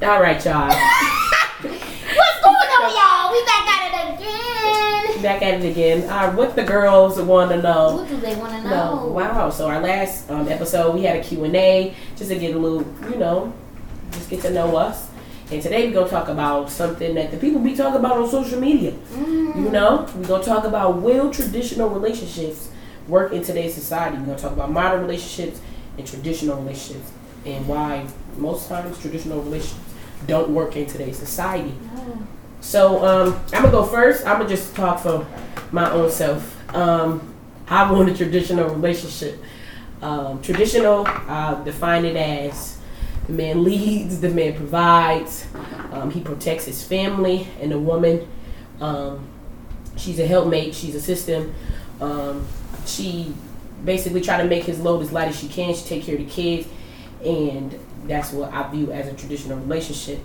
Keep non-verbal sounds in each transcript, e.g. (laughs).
All right, y'all. (laughs) What's going on, y'all? We back at it again. Back at it again. Uh, what the girls want to know. What do they want to No, know? wow. So our last um, episode, we had a Q&A just to get a little, you know, just get to know us. And today we're going to talk about something that the people be talking about on social media. Mm-hmm. You know, we're going to talk about will traditional relationships work in today's society. We're going to talk about modern relationships and traditional relationships and why most times traditional relationships don't work in today's society. So um, I'm gonna go first. I'm gonna just talk for my own self. Um, I want a traditional relationship. Um, traditional, I define it as the man leads, the man provides, um, he protects his family, and the woman, um, she's a helpmate, she's a system. Um, she basically try to make his load as light as she can. She take care of the kids, and that's what I view as a traditional relationship.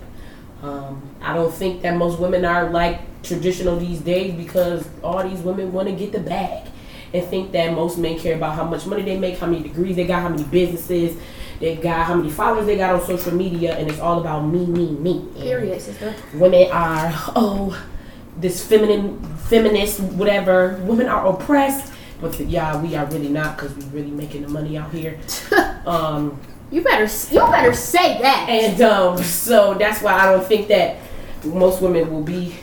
Um, I don't think that most women are like traditional these days because all these women want to get the bag and think that most men care about how much money they make, how many degrees they got, how many businesses they got, how many followers they got on social media, and it's all about me, me, me. Period, sister. women are oh this feminine feminist whatever women are oppressed but yeah we are really not because we're really making the money out here (laughs) um You better, you better say that. and um so that's why i don't think that most women will be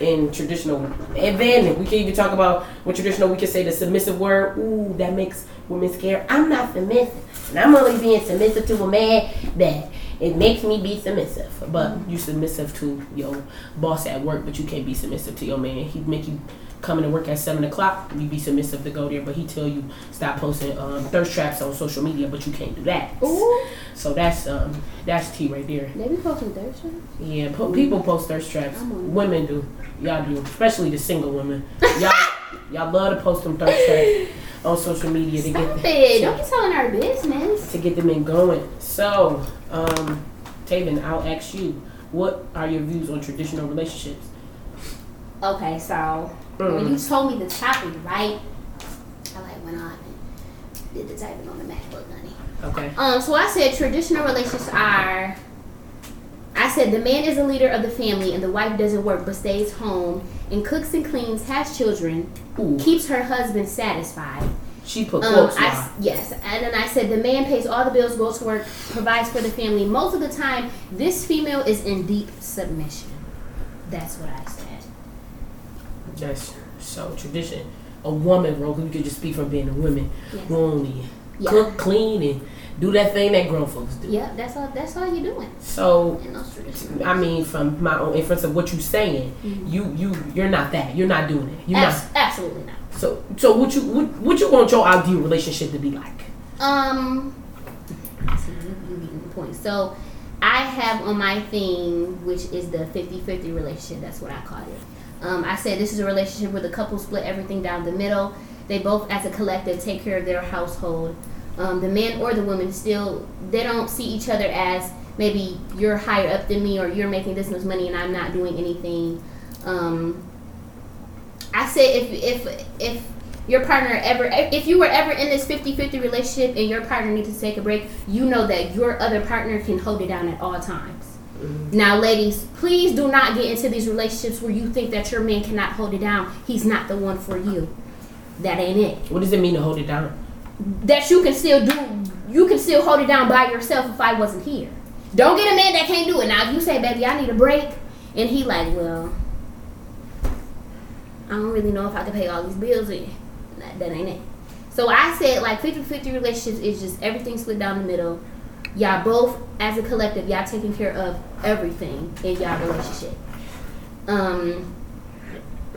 in traditional and then we can even talk about when traditional we can say the submissive word. Ooh that makes women scared. I'm not submissive and i'm only being submissive to a man that it makes me be submissive. But you submissive to your boss at work but you can't be submissive to your man. He make you coming to work at seven o'clock you be submissive to go there but he tell you stop posting um, thirst traps on social media but you can't do that Ooh, so that's um that's tea right there they be posting thirst traps? yeah, po- people post thirst traps. Women do. Y'all do, especially the single women. Y'all, (laughs) y'all love to post them thirst traps on social media to Stop get it. Don't be telling our business. to get them in going. So, um, Taven, I'll ask you, what are your views on traditional relationships? Okay, so Mm. when you told me the topic, right? I like went on and did the typing on the MacBook, honey. Okay. Um, so I said traditional relationships are. I said the man is a leader of the family and the wife doesn't work but stays home and cooks and cleans, has children, Ooh, keeps her husband satisfied. she put Um, I, yes, and then I said the man pays all the bills, goes to work, provides for the family. Most of the time, this female is in deep submission. That's what I said. That's so tradition. A woman, bro, you could just speak from being a woman. Yes. Who only Yeah. cook, clean, and do that thing that grown folks do. Yeah, that's all. That's all you're doing So in those traditional. I mean, from my own inference of what you're saying, Mm-hmm. you you you're not that. You're not doing it. You're Abs- not. absolutely not. So so what you what, what you want your ideal relationship to be like? Um, see, you, the point. So, I have on my thing, which is the 50-50 relationship. That's what I call it. Um, I said this is a relationship where the couple split everything down the middle. They both, as a collective, take care of their household. Um, the man or the woman still they don't see each other as maybe you're higher up than me or you're making this much money and I'm not doing anything. Um, I say if if if your partner ever if you were ever in this 50-50 relationship and your partner needs to take a break, you know that your other partner can hold it down at all times. Now, ladies, please do not get into these relationships where you think that your man cannot hold it down. He's not the one for you. That ain't it. What does it mean to hold it down? That you can still do. You can still hold it down by yourself if I wasn't here. Don't get a man that can't do it. Now, if you say, "Baby, I need a break," and he like, "Well, I don't really know if I can pay all these bills," that, that ain't it. So I said, like 50-50 relationships is just everything split down the middle. Y'all both, as a collective, y'all taking care of everything in y'all relationship. Um,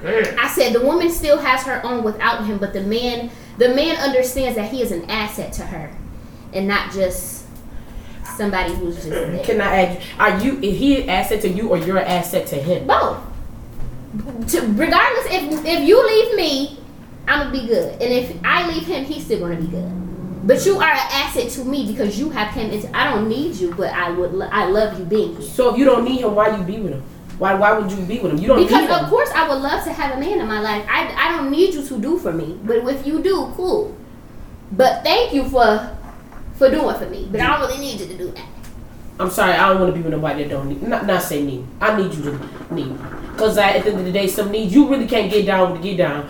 I said the woman still has her own without him, but the man, the man understands that he is an asset to her, and not just somebody who's just there. Can I ask? Are you is he an asset to you or you're an asset to him? both. To, regardless, if if you leave me, I'm gonna be good, and if I leave him, he's still gonna be good. But you are an asset to me because you have came into. I don't need you, but I would. I love you being here. So if you don't need him, why you be with him? Why why would you be with him? You don't need Because him. of course I would love to have a man in my life. I, I don't need you to do for me, but if you do, cool. But thank you for for doing for me. But I don't really need you to do that. I'm sorry, I don't want to be with nobody that don't need. Not not say need. I need you to need. Cause I, at the end of the day, some needs you really can't get down with get down.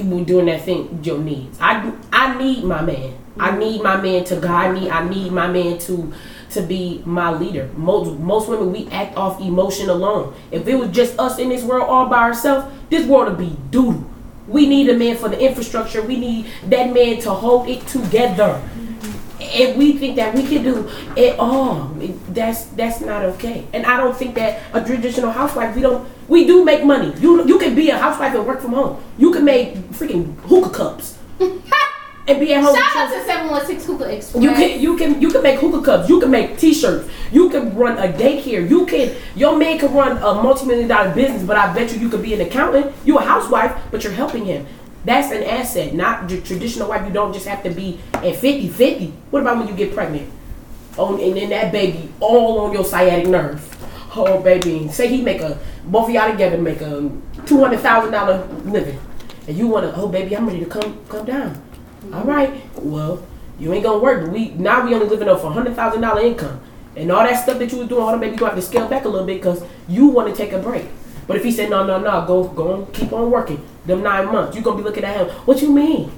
When doing that thing, your needs. I I need my man. I mm-hmm. need my man to guide me. I need my man to to be my leader. Most most women we act off emotion alone. If it was just us in this world all by ourselves, this world would be doo. We need a man for the infrastructure. We need that man to hold it together. And we think that we can do it all. That's that's not okay. And I don't think that a traditional housewife. We don't. We do make money. You you can be a housewife and work from home. You can make freaking hookah cups (laughs) and be at home. Shout out to 716 Hookah Express. You can you can you can make hookah cups. You can make T-shirts. You can run a daycare. You can your man can run a multi-million dollar business. But I bet you you could be an accountant. You a housewife, but you're helping him. That's an asset, not the traditional wife. You don't just have to be at 50-50. What about when you get pregnant? Oh, and then that baby all on your sciatic nerve. Oh, baby. Say he make a both of y'all together make a two hundred thousand dollar living, and you wanna oh baby, I'm ready to come come down. Mm-hmm. All right. Well, you ain't gonna work. We now we only living off a hundred thousand dollar income, and all that stuff that you was doing. Hold on, baby, you gonna have to scale back a little bit because you want to take a break. But if he said no, no, no, go go on, keep on working. Them nine months, you gonna be looking at him. What you mean?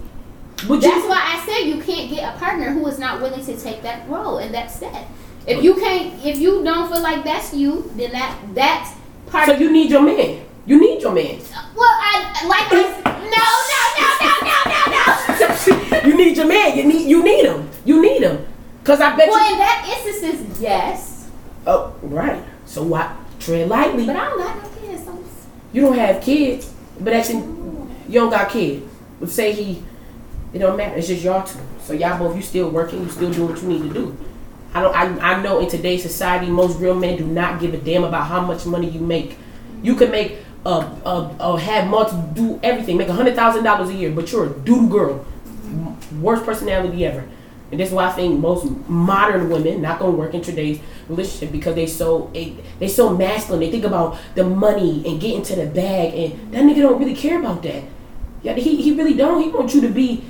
Would That's you? why I said you can't get a partner who is not willing to take that role and that step. If oh. you can't, if you don't feel like that's you, then that that's part. So you need your man. You need your man. well, I like I no no no no no no no. (laughs) you need your man. You need you need him. You need him. Cause I bet Well, you. in that instance, yes, Oh, right. So what? Tread lightly. but I don't You don't have kids, but in, you don't got kids. But say he, it don't matter. It's just y'all two. So y'all both, you still working, you still doing what you need to do. I don't. I, I know in today's society, most real men do not give a damn about how much money you make. You can make a a, a have multi do everything, make a hundred thousand dollars a year, but you're a doodle girl, worst personality ever. And that's why I think most modern women not gonna work in today's relationship because they so they, so masculine. They think about the money and getting to the bag, and that nigga don't really care about that. Yeah, he, he really don't. He wants you to be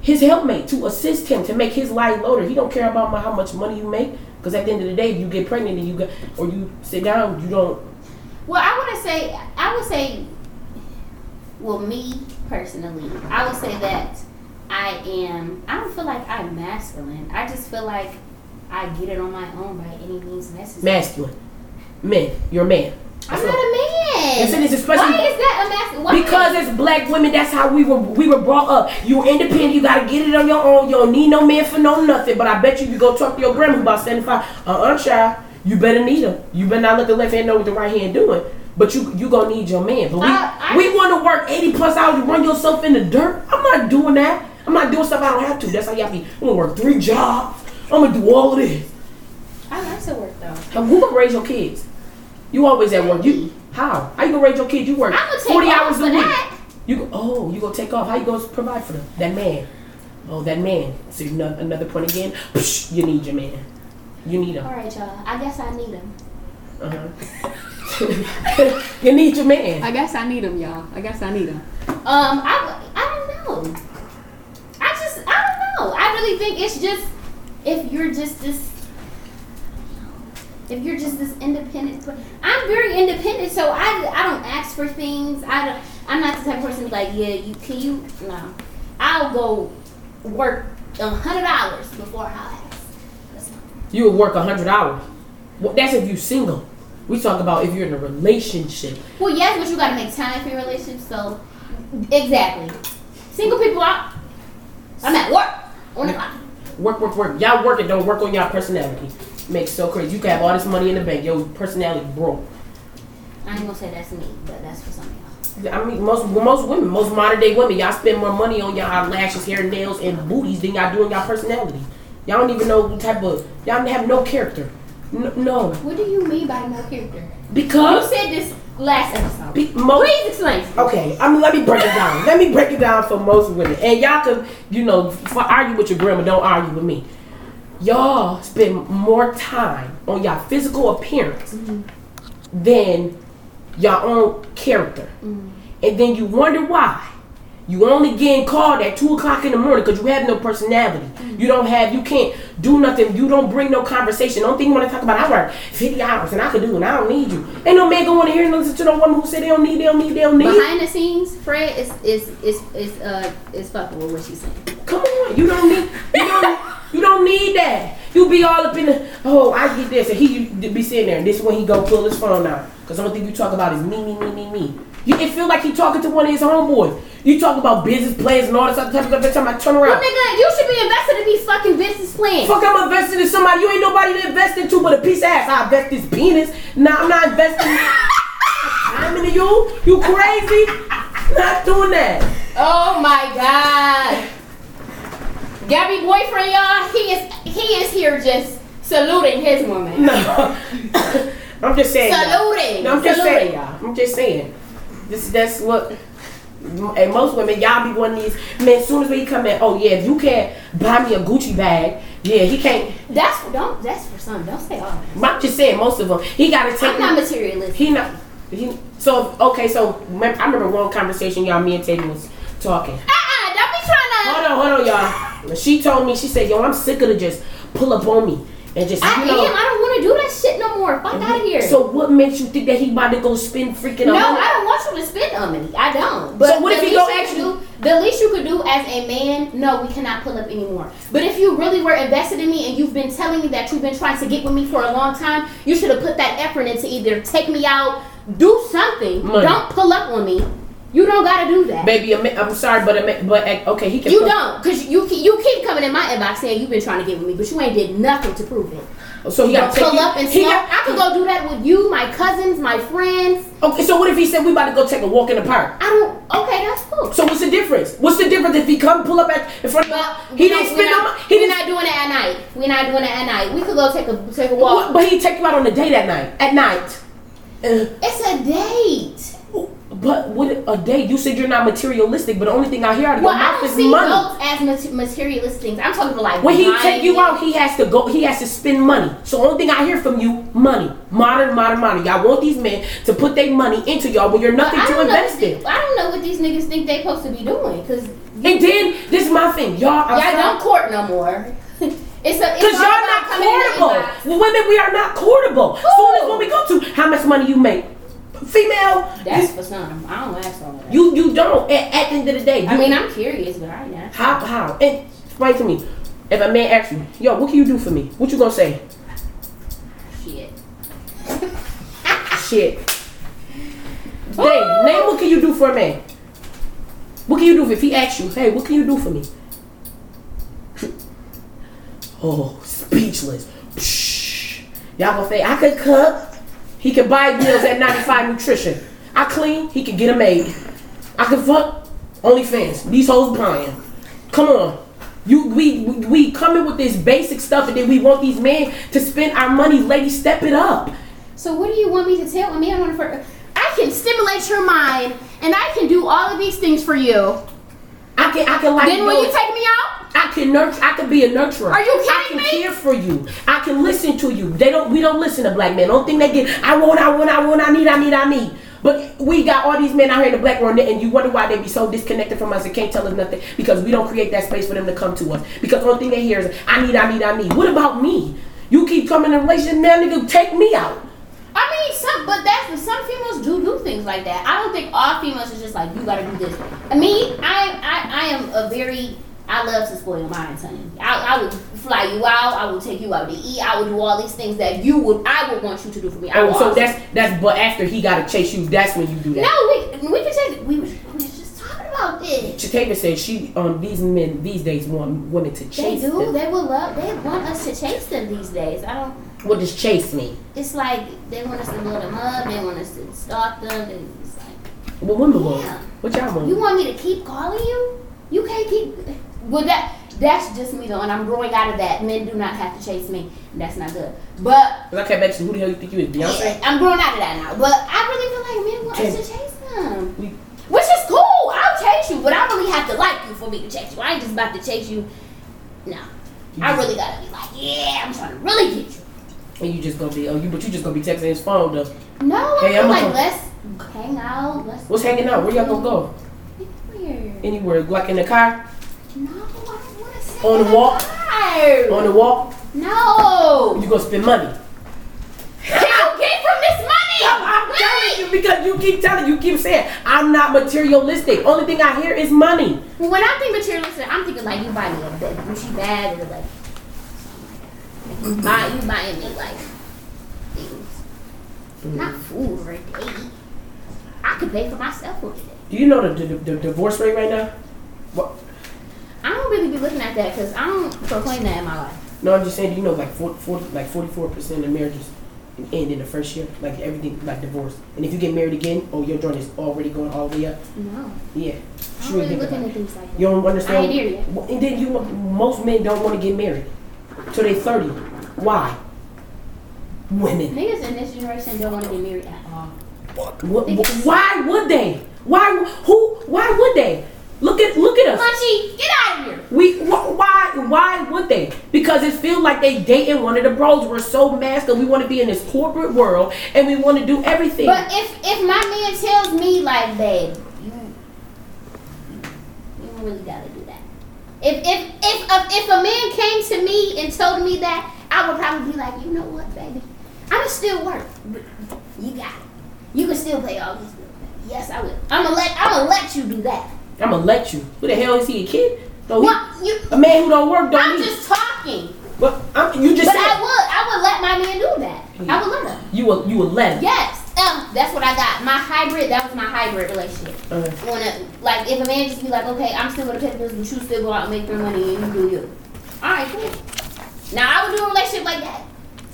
his helpmate to assist him to make his life loader. He don't care about how much money you make because at the end of the day, if you get pregnant and you or you sit down, you don't. Well, I want to say, I would say, well, me personally, I would say that I am. I don't feel like I'm masculine. I just feel like I get it on my own by any means necessary. Masculine, men, you're a man. I'm not a man. Yes, it is, especially- Why is that a masculine? Because it's black women, that's how we were we were brought up. You independent, you gotta get it on your own. You don't need no man for no nothing. But I bet you, if you go talk to your grandma about 75, uh-uh, child, you better need him. You better not let the left hand know what the right hand doing. But you you gonna need your man. But we I- I- we want to work 80 plus hours run yourself in the dirt. I'm not doing that. I'm not doing stuff I don't have to. That's how y'all be. I'm gonna work three jobs. I'm gonna do all of this. I like to work though. And who gonna raise your kids? You always at work. You how? How you gonna raise your kids? You work I'm gonna take 40 off hours for a week. that. You go, oh, you gonna take off? How you gonna provide for them? That man. Oh, that man. See another, another point again. Psh, you need your man. You need him. All right, y'all. I guess I need him. Uh-huh. (laughs) you need your man. I guess I need him, y'all. I guess I need him. Um, I, I don't know. I just, I don't know. I really think it's just if you're just this, if you're just this independent. I'm very independent, so I, I don't ask for things. I don't, I'm not the type of person like, yeah, you can you no. I'll go work a hundred hours before I'll ask. You would work a hundred hours. Well, that's if you're single. We talk about if you're in a relationship. Well, yes, but you gotta make time for your relationship. So, exactly. Single people out. I'm at work on the clock. Work, work, work. Y'all work it. Don't work on y'all personality. Makes so crazy. You can have all this money in the bank. Your personality broke. I ain't gonna say that's me, but that's for some of y'all. I mean, most most women, most modern day women, y'all spend more money on y'all lashes, hair, nails, and booties than y'all do on y'all personality. Y'all don't even know what type of y'all have no character. N- no, What do you mean by no character? Because you said this last episode. be, most. Please explain. Okay, I mean, let me break it down. Let me break it down for most women, and y'all can, you know, for argue with your grandma. Don't argue with me. Y'all spend more time on y'all physical appearance mm-hmm. than your own character, mm-hmm. and then you wonder why. You only getting called at two o'clock in the morning because you have no personality. You don't have, you can't do nothing. You don't bring no conversation. Don't think you want to talk about, I work 50 hours and I could do and I don't need you. Ain't no man gonna want to hear and listen to no woman who say they don't need, they don't need, they don't need. Behind the scenes, Fred is is is is uh is fucking with what she's saying. Come on, you don't need, you don't, you don't need that. You be all up in the, oh, I get this, and he be sitting there, and this is when he go pull his phone out, cause the only thing you talk about is me, me, me, me, me. You, it feel like he talking to one of his homeboys. You talk about business plans and all this other type of stuff. Every time I turn Well, around, nigga, you should be invested in these fucking business plans. fuck, I'm invested in somebody. You ain't nobody to invest into but a piece of ass. I invest this penis. Nah, I'm not investing (laughs) time into you. You crazy? Not doing that. Oh my god. Gabby boyfriend, y'all, he is he is here just saluting his woman. No. (coughs) I'm just saying. Saluting. No, I'm just Saluting. saying, y'all. I'm just saying. This that's what. And most women, y'all be one of these. Man, as soon as we come in, oh yeah, if you can't buy me a Gucci bag, yeah, he can't. That's don't that's for some. Don't say all that. I'm just saying, most of them, he got to take. I'm not materialistic. He not. He, so okay, so I remember one conversation y'all, me and Teddy was talking. Uh-uh, don't be trying to. Hold on, hold on, y'all. She told me, she said, yo, I'm sick of the just pull up on me and just I you know. am. I don't want to do that shit no more. Fuck out of here. So what makes you think that he about to go spend freaking no, a I don't want you to spend on me. I don't. But So what if he go actually- the least you could do as a man, no, we cannot pull up anymore. But if you really were invested in me and you've been telling me that you've been trying to get with me for a long time, you should have put that effort into either take me out, do something. Money. Don't pull up on me. You don't gotta do that. Baby, I'm sorry, but ma- but uh, okay, he can. You don't, cause you you keep coming in my inbox saying you've been trying to get with me, but you ain't did nothing to prove it. So he got to take pull up and he smoke. got- I could go do that with you, my cousins, my friends. Okay, so what if he said we about to go take a walk in the park? I don't. Okay, that's cool. So what's the difference? What's the difference if he come pull up at in front of But he didn't spend no money. He we're didn't. not doing it at night. We're not doing it at night. We could go take a take a walk. But he take you out on a date at night. At night. Uh, It's a date. But what a date? You said you're not materialistic, but the only thing I hear out of Well, your I mouth don't is see money. those as mat- materialistic things. I'm talking about like When he take you out, he has to go. He has to spend money. So only thing I hear from you, money, modern, modern, modern. Y'all want these men to put their money into y'all when you're nothing I to invest in. I don't know what these niggas think they supposed to be doing because And then this is my thing, y'all. I'm y'all sorry. don't court no more. (laughs) it's a Cause y'all not about coming in the courtable. Women, we are not courtable. Soon as when we go to how much money you make, female, That's for some. I don't ask all that. you you don't. At, at the end of the day, I you- mean, I'm curious, but I ain't ask. how how and explain to me. If a man asks you, yo, what can you do for me? What you gonna say? Shit. Shit. Dave, name what can you do for a man? What can you do if he asks you, hey, what can you do for me? Oh, speechless. Y'all gonna say, I could cook. He can buy meals at 95 Nutrition. I clean, he can get a maid. I can fuck OnlyFans. These hoes buying. Come on. You we, we coming with this basic stuff and then we want these men to spend our money. Ladies, step it up. So what do you want me to tell? Mean, I want to. I can stimulate your mind, and I can do all of these things for you. I can I can like Then yo, you take me out, I can nurture. I can be a nurturer. Are you kidding I can me? care for you. I can listen to you. They don't. We don't listen to black men. Don't think they get, I want, I want, I want, I need, I need, I need. But we got all these men out here in the black world, and you wonder why they be so disconnected from us and can't tell us nothing because we don't create that space for them to come to us. Because the only thing they hear is, I need, I need, I need. What about me? You keep coming in a relationship, man, nigga, take me out. I mean, some, but some females do do things like that. I don't think all females are just like you gotta do this. I mean, I I, I am a very I love to spoil minds, honey. I, I would fly you out. I would take you out to eat. I would do all these things that you would I would want you to do for me. I Oh, so that's that's. But after he gotta chase you, that's when you do that. no. We we can we was, we was just talking about this. Chitava said she um these men these days want women to They chase do. them. They would love. They want us to chase them these days. I don't. What does chase mean? It's like they want us to blow them up. They want us to stalk them. And it's like. What women want? Yeah. What y'all want? You want me to keep calling you? You can't keep. Well, that that's just me though, and I'm growing out of that. Men do not have to chase me. That's not good. But I came back to who the hell you think you is, Beyonce? I'm growing out of that now. But I really feel like men want us to chase them, We- which is cool. I'll chase you, but I really have to like you for me to chase you. I ain't just about to chase you. No, I really gotta be like, yeah, I'm trying to really get you. And you just gonna be oh you but you just gonna be texting his phone though. No, Hey, I'ma like come- let's hang out. Let's What's hanging out? Where y'all gonna go? Weird. Where? Anywhere, like in the car, No, I don't want to sit On in the wall? car. on the walk? No. You gonna spend money. You get from this money? I'm telling Wait. you because you keep telling, you keep saying I'm not materialistic. Only thing I hear is money. Well, when I think materialistic, I'm thinking like you buy me a Gucci bag or like something like that. You buy you buying me like things, not mm-hmm. food or a date. I could pay for myself for today. Do you know the, the, the divorce rate right now? What? I don't really be looking at that because I don't proclaim that in my life. No, I'm just saying. Do you know like 40, 40 like 44 percent of marriages end in the first year, like everything, like divorce. And if you get married again, oh, your joint is already going all the way up. No, Yeah. I'm Sure, really looking at things like that. You don't understand. I ain't yet. And then you, most men don't want to get married till they 30. Why? Women. Niggas in this generation don't want to get married at all. What, what, why would they? Why? Who? Why would they? Look at look at us. Punchy, get out of here. We wh- why why would they? Because it feels like they dating one of the bros. We're so masculine. We want to be in this corporate world and we want to do everything. But if if my man tells me like, babe, you you really gotta do that. If if if a, if a man came to me and told me that, I would probably be like, you know what, baby, I'ma still work. But you got it. You can still pay all these bills. Yes, I will. I'ma let I'ma let you do that. I'm gonna let you. Who the hell is he? A kid? No, he, What you? a man who don't work don't I'm need. just talking. but I'm, you just But said I would I would let my man do that. I would let him. you will you will let him. Yes. Um, that's what I got. My hybrid. That was my hybrid relationship. Uh, When a, like if a man just be like, okay, I'm still gonna pay the bills, but you still go out and make your money and you do you. All right, cool. Now I would do a relationship like that.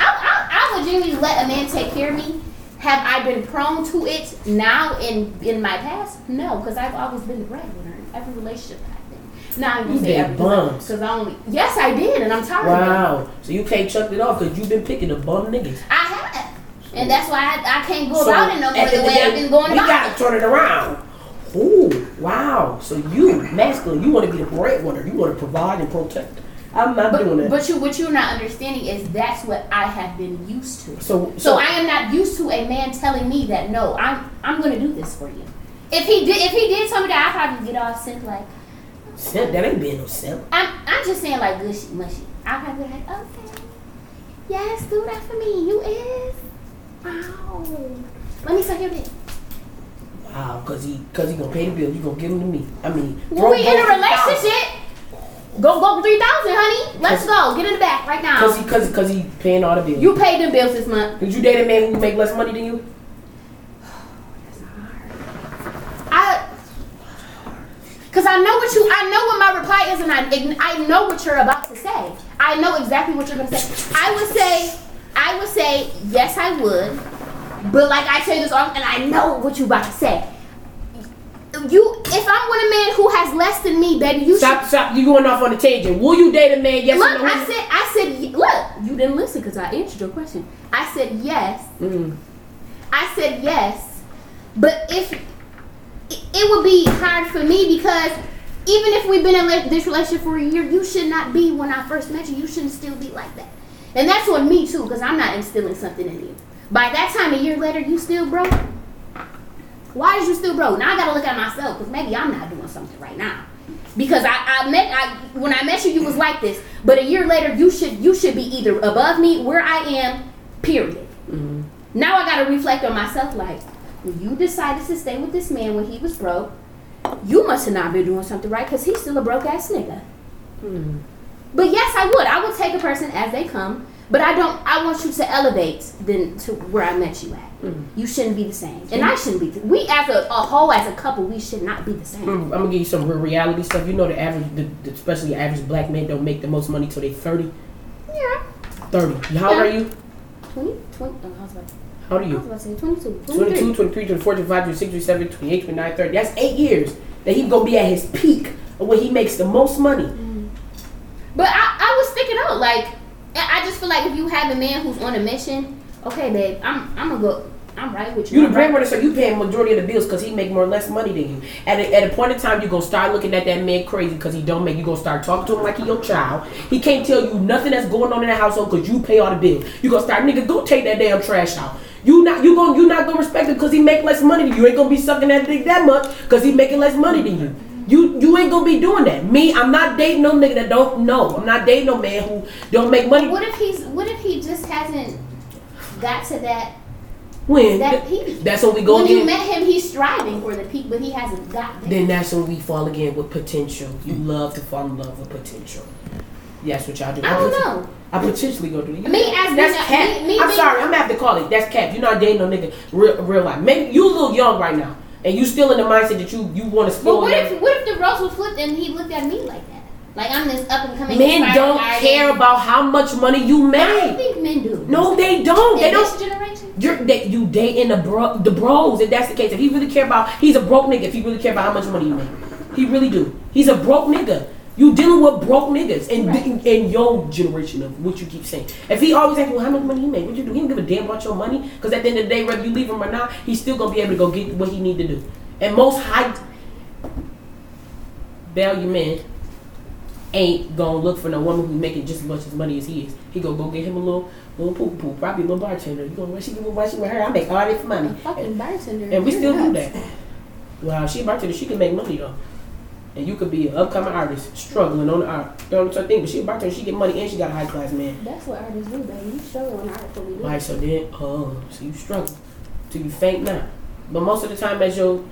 I, I, I would genuinely let a man take care of me. Have I been prone to it now in in my past? No, because I've always been the breadwinner in every relationship I've been. Now I'm You say every bums. because I only yes I did, and I'm tired of it. wow. So you can't chuck it off because you've been picking the bum niggas. I have, and that's why I, I can't go So, about it no more the the way day, I've been going We about gotta it. turn it around. Ooh, wow. So you masculine. You want to be the breadwinner. You want to provide and protect. I'm not doing But, that. but you what you're not understanding is that's what I have been used to. so So I am not used to a man telling me that no, I'm I'm gonna do this for you. If he did if he did tell me that, I'd probably get all simp like simp. That ain't being no simp. I'm I'm just saying like gushy mushy. I'd probably be like, okay, yes, do that for me. You is. Wow. Let me suck your dick. Wow, cause he cause he gonna pay the bill. You gonna give him to me. I mean, When we in a relationship, go go for three thousand, honey. Let's go. Get in the back right now. Cause he cause cause he paying all the bills. You paid them bills this month. Did you date a man who make less money than you? I, cause I know what you, I know what my reply is, and I, I know what you're about to say. I know exactly what you're gonna say. I would say, I would say, yes, I would, but like I say this often, and I know what you're about to say. You, if I'm with a man who has less than me, baby, you Stop, stop. You going off on a tangent. Will you date a man? Yes should. or Look, no? I said, I said, look, you didn't listen because I answered your question. I said yes. Mm. I said yes, but if it, it would be hard for me because even if we've been in this relationship for a year, you should not be when I first met you. You shouldn't still be like that, and that's on me too because I'm not instilling something in you. By that time, a year later, you still broke. Why is you still broke? Now I gotta look at myself because maybe I'm not doing something right now. Because I, I met I when I met you, you was like this, but a year later, you should you should be either above me where I am, period. Mm-hmm. Now I gotta reflect on myself like, when you decided to stay with this man when he was broke, you must have not been doing something right because he's still a broke ass nigga. Mm-hmm. But yes, I would. I would take a person as they come, but I don't. I want you to elevate then to where I met you at. You shouldn't be the same, and I shouldn't be. The, we as a, a whole, as a couple, we should not be the same. Mm, I'm gonna give you some real reality stuff. You know the average, the, the, especially average black men don't make the most money till they 30. Yeah. 30. How old are you? 20, 20, oh, I was about, How old are I was about to say 22, 23. 22, 23, 24, 25, 26, 27, 28, 29, 30. That's eight years that he gonna be at his peak of when he makes the most money. But I, I would stick it out. Like just feel like if you have a man who's on a mission, okay, babe, I'm I'm gonna go. I'm right with you. You the breadwinner, so you paying majority of the bills because he make more or less money than you. At a, at a point in time, you gonna start looking at that man crazy because he don't make. You gonna start talking to him like he your child. He can't tell you nothing that's going on in the household because you pay all the bills. You gonna start, nigga, go take that damn trash out. You not you gonna you not gonna respect him because he make less money than you. You Ain't gonna be sucking that dick that much because he making less money than you. You you ain't gonna be doing that. Me, I'm not dating no nigga that don't know. I'm not dating no man who don't make money. What if he's? What if he just hasn't got to that When that peak? that's when we go when you met him, he's striving for the peak, but he hasn't got there. then that's when we fall again with potential. You love to fall in love with potential. That's what y'all do. I don't know. I potentially go do that. Me as That's a- cap. me- me I'm sorry. I'm gonna have to call it. That's cap. You're not dating no nigga real, real life. Maybe you a little young right now, and you still in the mindset that you you want to But what if what if the roles were flipped and he looked at me like that? Like I'm this up and coming. Men don't artist. care about how much money you I make. think men do. No, they don't. In They don't. generation. You're that you dating the bro the bros. If that's the case, if he really care about, he's a broke nigga. If he really care about how much money you make, he really do. He's a broke nigga. You dealing with broke niggas in, Right. in, in your generation of what you keep saying. If he always asking, well, how much money he make? What you do? He don't give a damn about your money. Because at the end of the day, whether you leave him or not, he's still gonna be able to go get what he need to do. And most high value men ain't gonna look for no woman who's making just as much as money as he is. He gonna go get him a little little poo poo, probably a little bartender. You gonna she what she with her? I make all this money. A fucking bartender. And we You're still do that. Wow, she a bartender, she can make money though. And you could be an upcoming artist struggling on the art. You know what I'm saying? But she a bartender, she get money and she got a high class man. That's what artists do, baby. You struggle in art for do. Right, so then oh, so you struggle. Till you faint now. But most of the time as your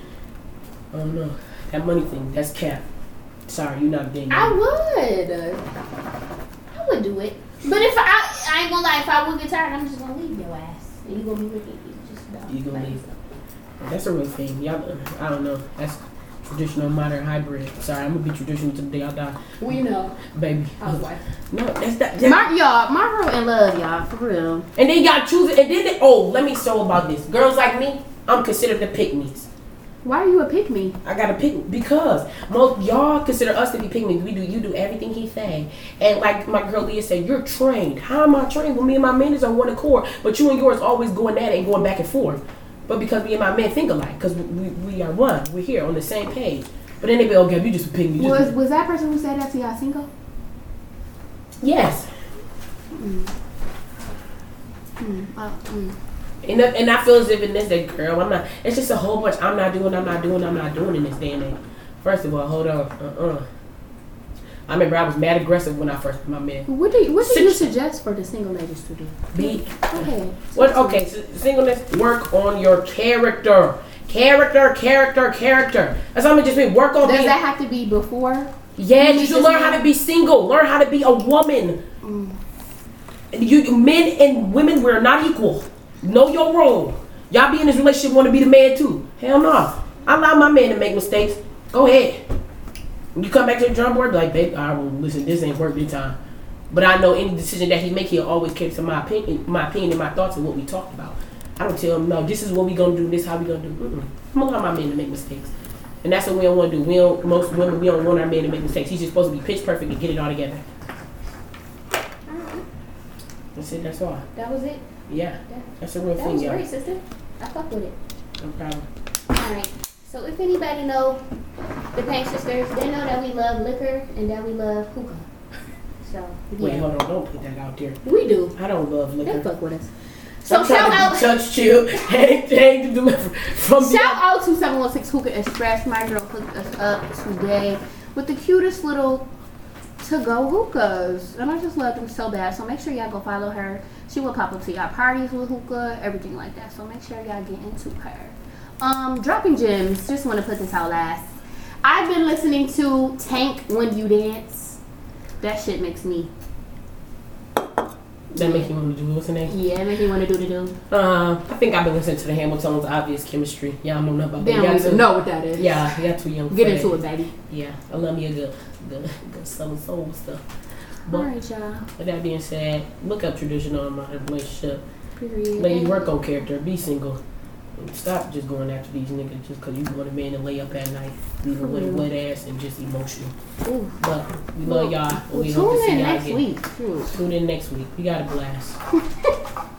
I don't know, that money thing, that's cap. Sorry, you're not dating. I would. I would do it. But if I, I ain't gonna lie, if I would get tired, I'm just gonna leave your ass, and you gonna be at me just about. You gonna leave. so. That's a real thing. Y'all, I don't know. That's traditional, modern, hybrid. Sorry, I'm gonna be traditional to the day I die, We know. baby. Housewife. No, that's not. That's, My, y'all, my real in love, y'all, for real. and then y'all choose it. And then they, oh, let me show about this. Girls like me, I'm considered the pick me's. Why are you a pick me? I got a pick because most y'all consider us to be pick me. We do you do everything he say. And like my girl Leah said, you're trained. How am I trained? Well, me and my man is on one accord, but you and yours always going at it and going back and forth. But because me and my man think alike, because we, we are one, we're here on the same page. But then they be okay, you just a pick me. you Was was that person who said that to y'all single? Yes. Mm, uh, mm. And, and I feel as if in this day, girl, I'm not. It's just a whole bunch. I'm not doing. I'm not doing. I'm not doing in this day and age. First of all, hold on. Uh uh I remember I was mad aggressive when I first met my man. What do you, what do you suggest for the single ladies to do? Be ahead. what? Okay, so singleness. Work on your character. Character, character, character. That's all I'm just mean. Work on Does being. that have to be before? Yeah, You you should learn how to be single. Learn how to be a woman. Mm. You men and women, we're not equal. Know your role. Y'all be in this relationship want to be the man too. Hell no. I allow my man to make mistakes. Go ahead. When you come back to the drum board, be like, babe, I will listen. This ain't work this time. But I know any decision that he make, he'll always carry to my opinion, my opinion and my thoughts and what we talked about. I don't tell him no. This is what we gonna do. This how we gonna do. Mm-mm. I'm gonna allow my man to make mistakes, and that's what we don't want to do. We don't. Most women, we don't want our man to make mistakes. He's just supposed to be pitch perfect and get it all together. Mm-hmm. That's it. That's all. That was it. Yeah, That, that's a real that thing, was y'all. great, sister. I fuck with it. No problem. All right. So if anybody know the Pink Sisters, they know that we love liquor and that we love hookah. So Wait, hold on. Don't put that out there. we do. I don't love liquor. They fuck with us. So I'm shout to out, touch chill. Ain't ain't to do it from the Shout out to 716 Hookah Express. My girl hooked us up today with the cutest little to go hookahs. And I just love them so bad. So make sure y'all go follow her. She will pop up to y'all parties with hookah, everything like that. So make sure y'all get into her. Um, dropping gems. Just want to put this out last. I've been listening to Tank When You Dance. That shit makes me, That make you want to do what's the name? yeah, make me want to do the do. Uh, I think I've been listening to the Hamilton's obvious chemistry. Don't know about They that. don't Y'all even too- know what that is. Yeah, y'all too young. Get into that. it, baby. Yeah, I love me a good, good, good southern soul stuff. But Alright, y'all. with that being said, look up traditional in my relationship. Period. Ladies, work on character. Be single. Stop just going after these niggas just because you want a man to lay up at night with mm-hmm. a wet ass and just emotional. Ooh. But we love y'all. Well, we hope to see in y'all next again. week. Tune in next week. We got a blast. (laughs)